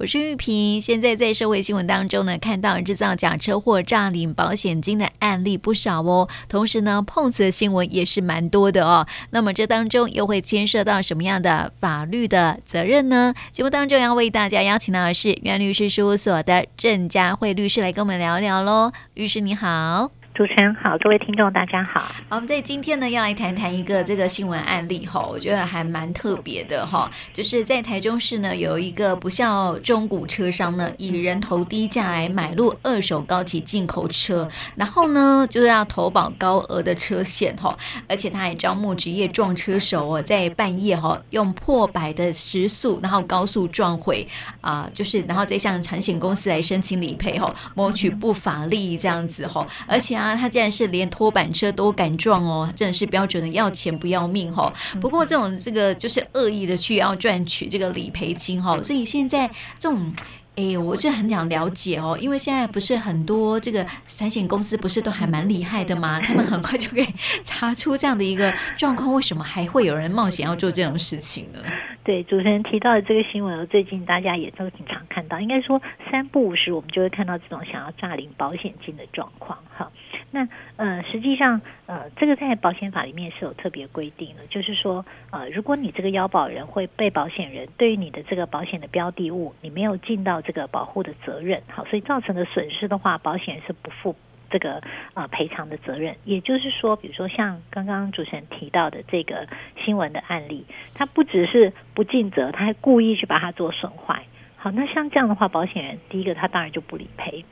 我是玉萍。现在在社会新闻当中呢，看到制造假车祸诈领保险金的案例不少哦。同时呢，碰瓷的新闻也是蛮多的哦。那么这当中又会牵涉到什么样的法律的责任呢？节目当中要为大家邀请到的是元律师事务所的郑佳慧律师来跟我们聊聊喽。律师你好。主持人好，各位听众大家好。好，我们在今天呢要来谈谈一个这个新闻案例哈，我觉得还蛮特别的哈，就是在台中市呢有一个不肖中古车商呢，以人头低价来买入二手高级进口车，然后呢就是要投保高额的车险哈，而且他还招募职业撞车手哦，在半夜哈用破百的时速，然后高速撞毁啊，就是然后再向产险公司来申请理赔哈，谋取不法利益这样子哈，而且啊。他竟然是连拖板车都敢撞哦，真的是标准的要钱不要命哈。不过这种这个就是恶意的去要赚取这个理赔金哈，所以现在这种哎，我就很想了解哦，因为现在不是很多这个产险公司不是都还蛮厉害的吗？他们很快就可以 查出这样的一个状况，为什么还会有人冒险要做这种事情呢？对，主持人提到的这个新闻，最近大家也都经常看到，应该说三不五时我们就会看到这种想要诈领保险金的状况哈。那呃，实际上呃，这个在保险法里面是有特别规定的，就是说呃，如果你这个要保人会被保险人对于你的这个保险的标的物，你没有尽到这个保护的责任，好，所以造成的损失的话，保险是不负这个呃赔偿的责任。也就是说，比如说像刚刚主持人提到的这个新闻的案例，他不只是不尽责，他还故意去把它做损坏。好，那像这样的话，保险人第一个他当然就不理赔。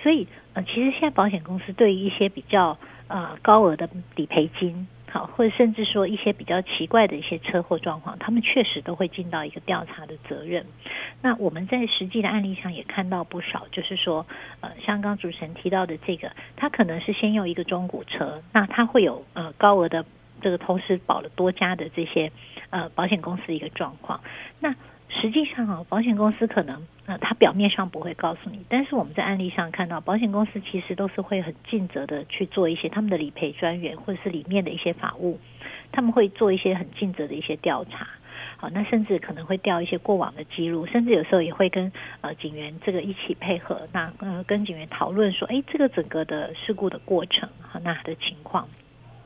所以，呃，其实现在保险公司对于一些比较呃高额的理赔金，好，或者甚至说一些比较奇怪的一些车祸状况，他们确实都会尽到一个调查的责任。那我们在实际的案例上也看到不少，就是说，呃，像刚主持人提到的这个，他可能是先用一个中古车，那他会有呃高额的这个同时保了多家的这些呃保险公司一个状况，那。实际上啊，保险公司可能呃，他表面上不会告诉你，但是我们在案例上看到，保险公司其实都是会很尽责的去做一些他们的理赔专员或者是里面的一些法务，他们会做一些很尽责的一些调查。好，那甚至可能会调一些过往的记录，甚至有时候也会跟呃警员这个一起配合，那呃跟警员讨论说，哎，这个整个的事故的过程和那的情况。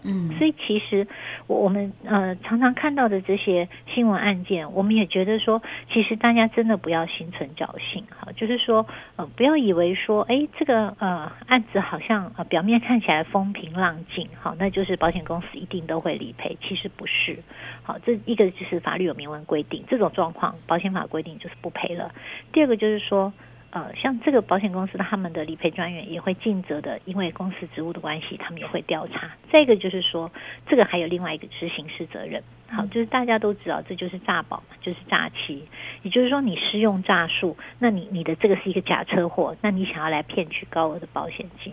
嗯，所以其实我我们呃常常看到的这些新闻案件，我们也觉得说，其实大家真的不要心存侥幸哈，就是说呃不要以为说，哎这个呃案子好像表面看起来风平浪静，好，那就是保险公司一定都会理赔，其实不是，好，这一个就是法律有明文规定，这种状况保险法规定就是不赔了。第二个就是说。呃，像这个保险公司，他们的理赔专员也会尽责的，因为公司职务的关系，他们也会调查。再一个就是说，这个还有另外一个就是刑事责任。好，就是大家都知道，这就是诈保嘛，就是诈欺。也就是说，你施用诈术，那你你的这个是一个假车祸，那你想要来骗取高额的保险金，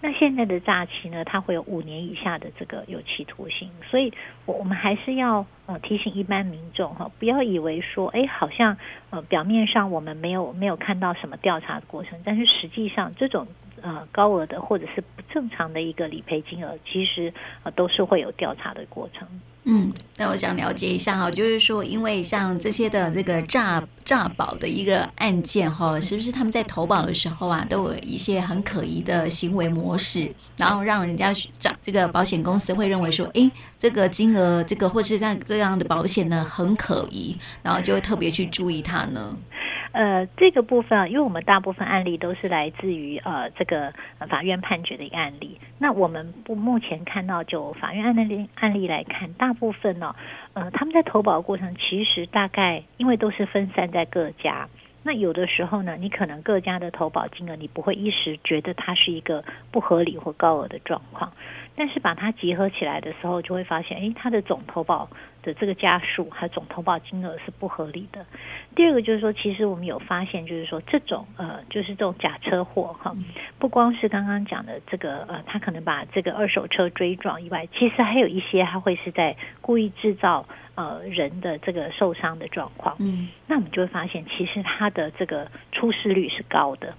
那现在的诈欺呢，它会有五年以下的这个有期徒刑。所以，我我们还是要呃提醒一般民众哈，不要以为说，哎，好像呃表面上我们没有没有看到什么调查的过程，但是实际上这种呃高额的或者是不正常的一个理赔金额，其实呃都是会有调查的过程。嗯，那我想了解一下哈，就是说，因为像这些的这个诈诈保的一个案件哈，是不是他们在投保的时候啊，都有一些很可疑的行为模式，然后让人家诈这个保险公司会认为说，诶，这个金额这个或是像这样的保险呢很可疑，然后就会特别去注意它呢。呃，这个部分啊，因为我们大部分案例都是来自于呃这个法院判决的一个案例。那我们不目前看到就法院案例案例来看，大部分呢，呃，他们在投保过程其实大概因为都是分散在各家，那有的时候呢，你可能各家的投保金额你不会一时觉得它是一个不合理或高额的状况。但是把它结合起来的时候，就会发现，诶，它的总投保的这个家数还有总投保金额是不合理的。第二个就是说，其实我们有发现，就是说这种呃，就是这种假车祸哈，不光是刚刚讲的这个呃，他可能把这个二手车追撞以外，其实还有一些他会是在故意制造呃人的这个受伤的状况。嗯，那我们就会发现，其实他的这个出事率是高的。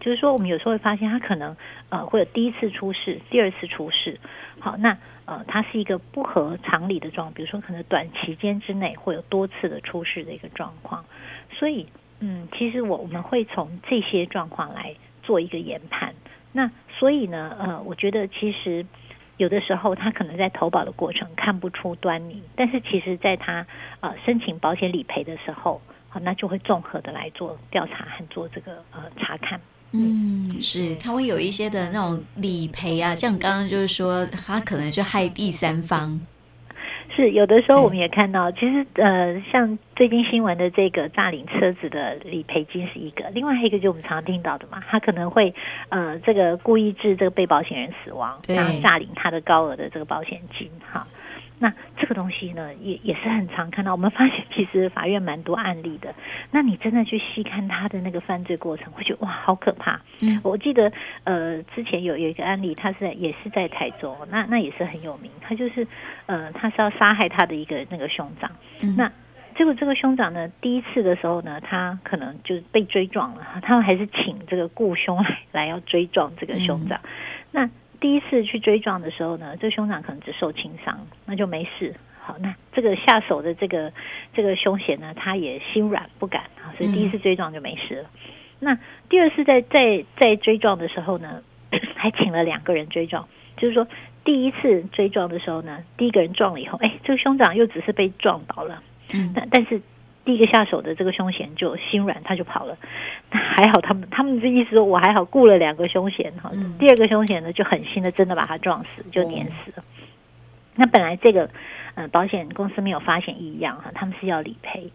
就是说，我们有时候会发现，他可能呃会有第一次出事，第二次出事。好，那呃，它是一个不合常理的状况，比如说可能短期间之内会有多次的出事的一个状况。所以嗯，其实我我们会从这些状况来做一个研判。那所以呢，呃，我觉得其实有的时候他可能在投保的过程看不出端倪，但是其实在他呃申请保险理赔的时候，好，那就会综合的来做调查和做这个呃查看。嗯，是，他会有一些的那种理赔啊，像刚刚就是说，他可能就害第三方。是有的时候我们也看到，其实呃，像最近新闻的这个诈领车子的理赔金是一个，另外一个就我们常常听到的嘛，他可能会呃这个故意致这个被保险人死亡，然后诈领他的高额的这个保险金，哈。那这个东西呢，也也是很常看到。我们发现 其实法院蛮多案例的。那你真的去细看他的那个犯罪过程，会觉得哇，好可怕。嗯，我记得呃，之前有有一个案例，他是也是在台中，那那也是很有名。他就是呃，他是要杀害他的一个那个兄长。嗯，那结果这个兄长呢，第一次的时候呢，他可能就被追撞了，他们还是请这个雇凶来来要追撞这个兄长。嗯，那第一次去追撞的时候呢，这个兄长可能只受轻伤，那就没事。好，那这个下手的这个这个凶嫌呢，他也心软不敢啊，所以第一次追撞就没事了。嗯、那第二次在在在追撞的时候呢，还请了两个人追撞，就是说第一次追撞的时候呢，第一个人撞了以后，哎，这个兄长又只是被撞倒了，嗯，但但是。第一个下手的这个凶嫌就心软，他就跑了。还好他们他们这意思说，我还好雇了两个凶嫌哈。嗯、第二个凶嫌呢，就狠心的真的把他撞死，就碾死了。哦、那本来这个呃保险公司没有发现异样哈，他们是要理赔。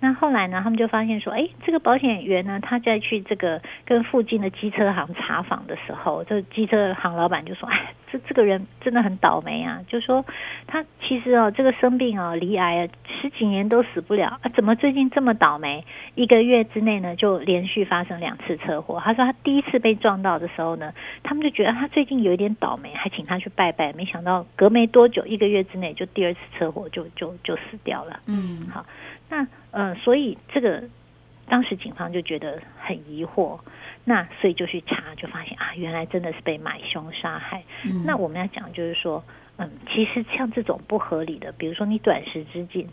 那后来呢，他们就发现说，哎，这个保险员呢，他在去这个跟附近的机车行查访的时候，这机车行老板就说，哎，这这个人真的很倒霉啊，就说他其实哦，这个生病哦，罹癌啊，十几年都死不了啊，怎么最近这么倒霉？一个月之内呢，就连续发生两次车祸。他说他第一次被撞到的时候呢，他们就觉得他最近有一点倒霉，还请他去拜拜，没想到隔没多久，一个月之内就第二次车祸就就就死掉了。嗯，好。那呃，所以这个当时警方就觉得很疑惑，那所以就去查，就发现啊，原来真的是被买凶杀害。嗯、那我们要讲就是说，嗯，其实像这种不合理的，比如说你短时之间、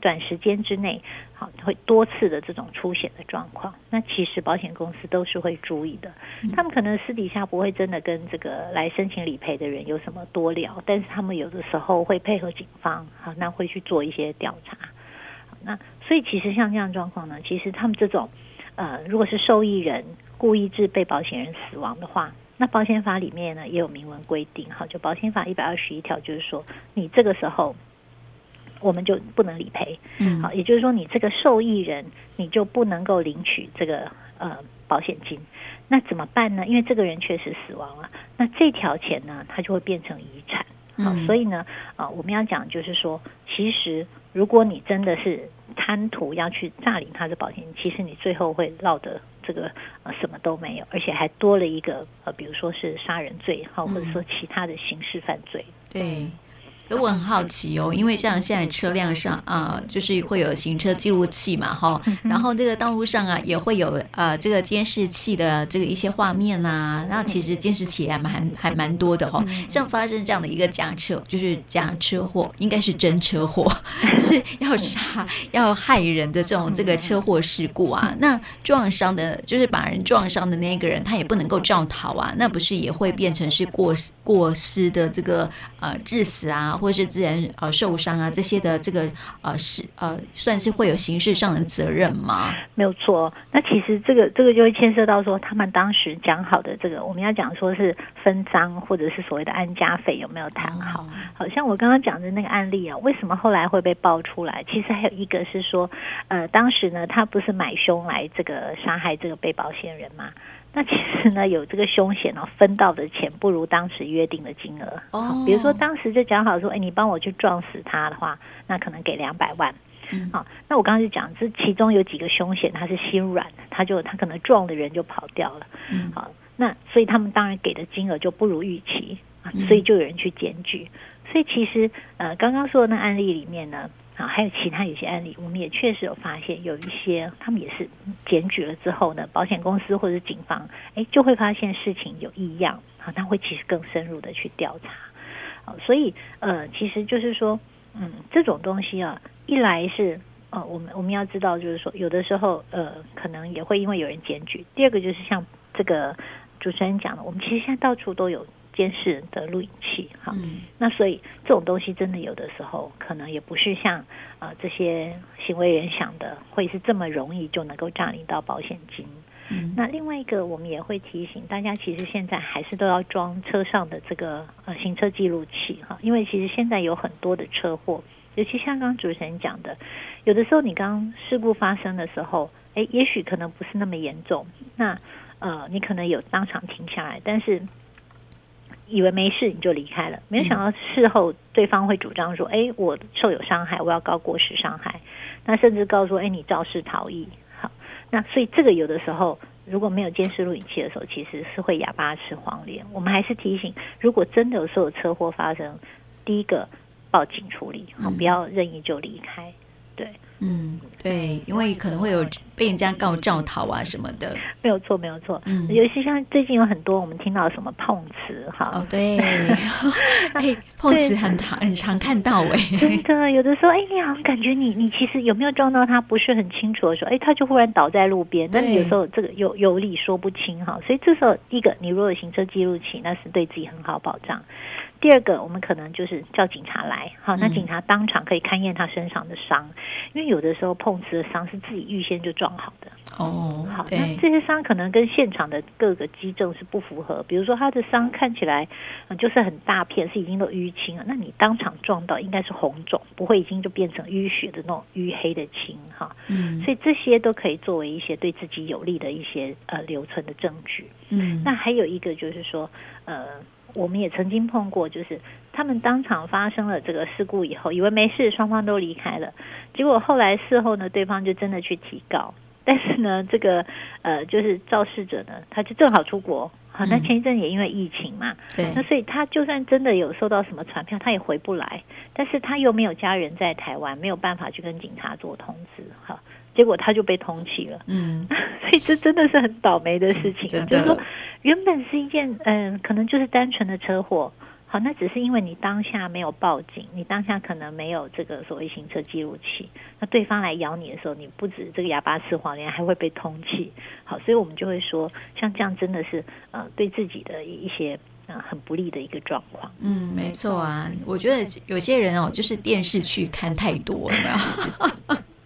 短时间之内，好会多次的这种出险的状况，那其实保险公司都是会注意的。嗯、他们可能私底下不会真的跟这个来申请理赔的人有什么多聊，但是他们有的时候会配合警方，好，那会去做一些调查。那所以其实像这样状况呢，其实他们这种呃，如果是受益人故意致被保险人死亡的话，那保险法里面呢也有明文规定，哈，就保险法一百二十一条就是说，你这个时候我们就不能理赔，嗯，好，也就是说你这个受益人你就不能够领取这个呃保险金，那怎么办呢？因为这个人确实死亡了，那这条钱呢，它就会变成遗产。好，所以呢，啊，我们要讲就是说，其实如果你真的是贪图要去诈领他的保险，其实你最后会落得这个呃什么都没有，而且还多了一个呃，比如说是杀人罪，好，或者说其他的刑事犯罪。对。我很好奇哦，因为像现在车辆上啊，就是会有行车记录器嘛，哈，然后这个道路上啊也会有呃这个监视器的这个一些画面呐，那其实监视器还蛮还蛮多的哈。像发生这样的一个假车，就是假车祸，应该是真车祸，就是要杀要害人的这种这个车祸事故啊，那撞伤的，就是把人撞伤的那个人，他也不能够照逃啊，那不是也会变成是过过失的这个呃致死啊？或是自然呃受伤啊，这些的这个呃是呃算是会有刑事上的责任吗？没有错。那其实这个这个就会牵涉到说，他们当时讲好的这个，我们要讲说是分赃或者是所谓的安家费有没有谈好？哦、好像我刚刚讲的那个案例啊，为什么后来会被爆出来？其实还有一个是说，呃，当时呢，他不是买凶来这个杀害这个被保险人吗？那其实呢，有这个凶险哦，分到的钱不如当时约定的金额。哦，比如说当时就讲好说，哎，你帮我去撞死他的话，那可能给两百万。嗯，好，那我刚刚就讲，这其中有几个凶险他是心软，他就他可能撞的人就跑掉了。嗯，好，那所以他们当然给的金额就不如预期啊，所以就有人去检举。所以其实呃，刚刚说的那案例里面呢。啊，还有其他有些案例，我们也确实有发现，有一些他们也是检举了之后呢，保险公司或者警方，哎，就会发现事情有异样，啊，他会其实更深入的去调查，好，所以呃，其实就是说，嗯，这种东西啊，一来是呃，我们我们要知道，就是说有的时候呃，可能也会因为有人检举。第二个就是像这个主持人讲的，我们其实现在到处都有。监视的录影器，哈、嗯，那所以这种东西真的有的时候可能也不是像呃这些行为人想的，会是这么容易就能够诈领到保险金。嗯，那另外一个我们也会提醒大家，其实现在还是都要装车上的这个呃行车记录器哈，因为其实现在有很多的车祸，尤其像刚刚主持人讲的，有的时候你刚事故发生的时候，哎，也许可能不是那么严重，那呃你可能有当场停下来，但是。以为没事你就离开了，没有想到事后对方会主张说：“哎，我受有伤害，我要告过失伤害。”那甚至告诉说：“哎，你肇事逃逸。”好，那所以这个有的时候如果没有监视录影器的时候，其实是会哑巴吃黄连。我们还是提醒，如果真的有所有车祸发生，第一个报警处理，好，不要任意就离开。对。嗯，对，因为可能会有被人家告肇逃啊什么的，没有错，没有错。嗯，尤其像最近有很多我们听到什么碰瓷，哈，哦，对，哎，碰瓷很常很常看到哎，真的，有的时候，哎，你好像感觉你你其实有没有撞到他不是很清楚的时候，哎，他就忽然倒在路边，那你有时候这个有有理说不清哈，所以这时候第一个，你如果有行车记录器，那是对自己很好保障。第二个，我们可能就是叫警察来，好，那警察当场可以勘验他身上的伤，因为有的时候碰瓷的伤是自己预先就撞好的。哦，好，那这些伤可能跟现场的各个迹证是不符合，比如说他的伤看起来就是很大片，是已经都淤青了，那你当场撞到应该是红肿，不会已经就变成淤血的那种淤黑的青哈。嗯，所以这些都可以作为一些对自己有利的一些呃留存的证据。嗯，那还有一个就是说呃。我们也曾经碰过，就是他们当场发生了这个事故以后，以为没事，双方都离开了。结果后来事后呢，对方就真的去提告，但是呢，这个呃，就是肇事者呢，他就正好出国，好，那前一阵也因为疫情嘛，对，那所以他就算真的有收到什么传票，他也回不来，但是他又没有家人在台湾，没有办法去跟警察做通知，哈。结果他就被通缉了，嗯，所以这真的是很倒霉的事情啊。就是说，原本是一件嗯、呃，可能就是单纯的车祸，好，那只是因为你当下没有报警，你当下可能没有这个所谓行车记录器，那对方来咬你的时候，你不止这个哑巴吃黄连，还会被通缉。好，所以我们就会说，像这样真的是呃，对自己的一些呃很不利的一个状况。嗯，没错啊，我觉得有些人哦，就是电视剧看太多了。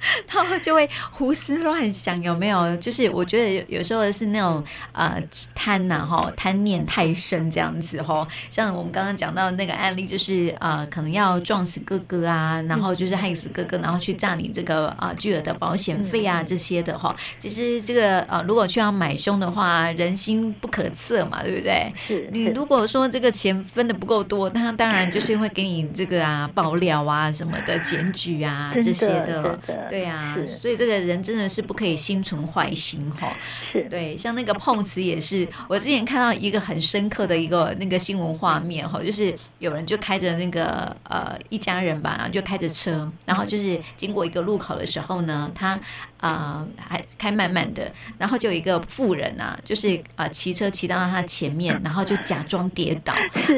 他们就会胡思乱想，有没有？就是我觉得有时候是那种呃贪呐哈，贪念太深这样子哈。像我们刚刚讲到那个案例，就是呃可能要撞死哥哥啊，然后就是害死哥哥，然后去诈领这个啊、呃、巨额的保险费啊这些的哈。其实这个呃如果去要买凶的话，人心不可测嘛，对不对？你如果说这个钱分的不够多，那他当然就是会给你这个啊爆料啊什么的检举啊这些的，对啊。所以这个人真的是不可以心存坏心哈。是对，像那个碰瓷也是，我之前看到一个很深刻的一个那个新闻画面哈，就是有人就开着那个呃一家人吧，然后就开着车，然后就是经过一个路口的时候呢，他。啊、呃，还开慢慢的，然后就有一个妇人啊，就是啊、呃、骑车骑到他前面，然后就假装跌倒，是，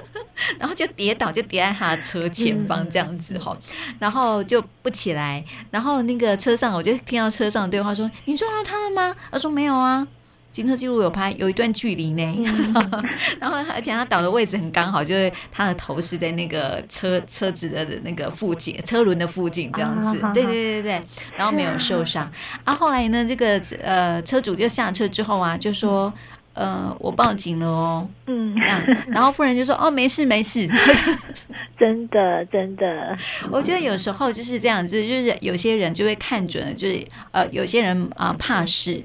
然后就跌倒，就跌在他的车前方这样子哈，嗯、然后就不起来，然后那个车上我就听到车上的对话说：“你撞到他了吗？”他说：“没有啊。”行车记录有拍，有一段距离呢，嗯、然后而且他倒的位置很刚好，就是他的头是在那个车车子的那个附近，车轮的附近这样子，啊、对对对对，然后没有受伤。啊，啊，后来呢，这个呃车主就下车之后啊，就说呃我报警了哦，嗯，这样，然后夫人就说哦没事没事，真的真的，我觉得有时候就是这样子，就是有些人就会看准了，就是呃有些人啊、呃、怕事。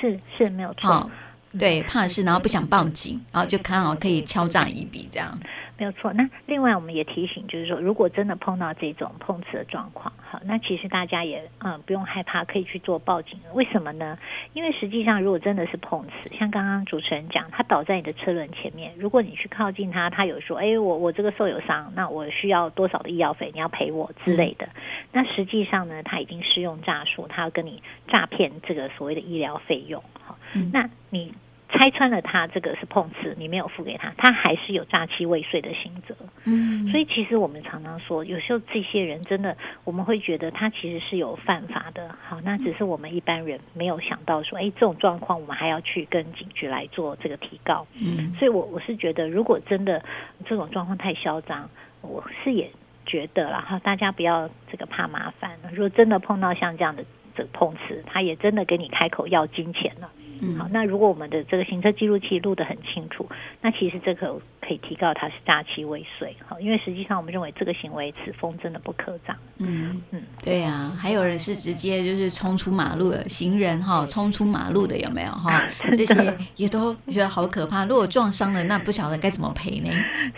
是是没有错，对，怕事，然后不想报警，然后就看好可以敲诈一笔这样。没有错。那另外我们也提醒，就是说，如果真的碰到这种碰瓷的状况，好，那其实大家也嗯不用害怕，可以去做报警。为什么呢？因为实际上，如果真的是碰瓷，像刚刚主持人讲，他倒在你的车轮前面，如果你去靠近他，他有说，哎，我我这个受有伤，那我需要多少的医药费，你要赔我之类的。嗯、那实际上呢，他已经施用诈术，他要跟你诈骗这个所谓的医疗费用。好，嗯、那你。拆穿了他这个是碰瓷，你没有付给他，他还是有诈欺未遂的刑责。嗯，所以其实我们常常说，有时候这些人真的，我们会觉得他其实是有犯法的。好，那只是我们一般人没有想到说，哎，这种状况我们还要去跟警局来做这个提告。嗯，所以我我是觉得，如果真的这种状况太嚣张，我是也觉得了哈，大家不要这个怕麻烦。如果真的碰到像这样的这个碰瓷，他也真的给你开口要金钱了。嗯，好，那如果我们的这个行车记录器录得很清楚，那其实这个可以提高他是诈欺未遂。好，因为实际上我们认为这个行为此风真的不可长。嗯嗯，对啊，还有人是直接就是冲出马路的行人哈，冲出马路的有没有哈？这些也都觉得好可怕。如果撞伤了，那不晓得该怎么赔呢？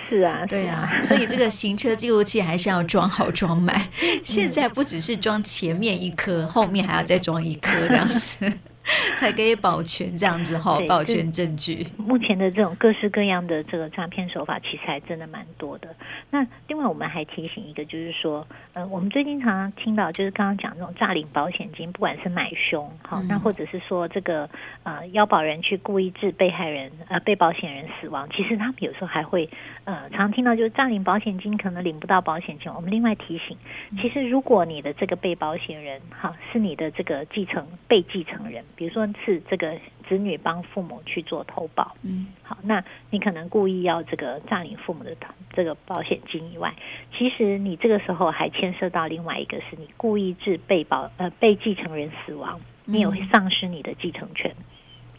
是啊，对啊，所以这个行车记录器还是要装好装满。现在不只是装前面一颗，后面还要再装一颗这样子。才可以保全这样子哈，保全证据。目前的这种各式各样的这个诈骗手法，其实还真的蛮多的。那另外我们还提醒一个，就是说，呃，我们最近常常听到，就是刚刚讲这种诈领保险金，不管是买凶，好，那或者是说这个呃要保人去故意致被害人呃被保险人死亡，其实他们有时候还会呃常常听到，就是诈领保险金可能领不到保险金。我们另外提醒，其实如果你的这个被保险人哈是你的这个继承被继承人。比如说是这个子女帮父母去做投保，嗯，好，那你可能故意要这个诈领父母的这个保险金以外，其实你这个时候还牵涉到另外一个，是你故意致被保呃被继承人死亡，你也会丧失你的继承权。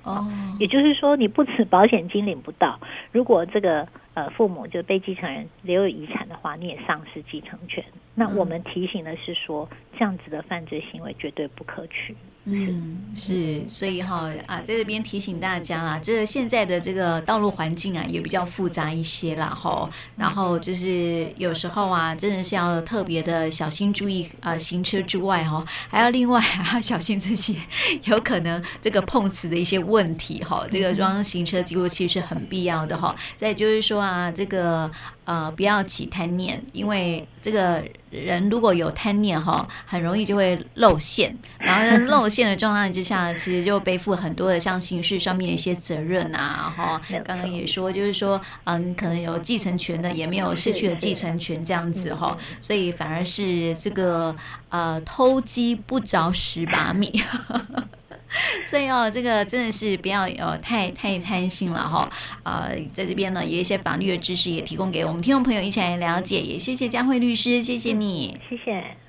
哦，也就是说你不止保险金领不到，如果这个呃父母就被继承人留有遗产的话，你也丧失继承权。那我们提醒的是说，这样子的犯罪行为绝对不可取。嗯，是，所以哈啊，在这边提醒大家啦，这现在的这个道路环境啊，也比较复杂一些啦，哈。然后就是有时候啊，真的是要特别的小心注意啊，行车之外哈，还要另外还要小心这些有可能这个碰瓷的一些问题哈。这个装行车记录器是很必要的哈。再就是说啊，这个。呃，不要起贪念，因为这个人如果有贪念哈，很容易就会露馅，然后在露馅的状态之下，其实就背负很多的像刑事上面的一些责任啊，哈。刚刚也说，就是说，嗯，可能有继承权的也没有失去了继承权这样子哈，所以反而是这个呃偷鸡不着蚀把米。所以哦，这个真的是不要呃太太贪心了哈。呃，在这边呢，有一些法律的知识也提供给我们听众朋友一起来了解。也谢谢佳慧律师，谢谢你，谢谢。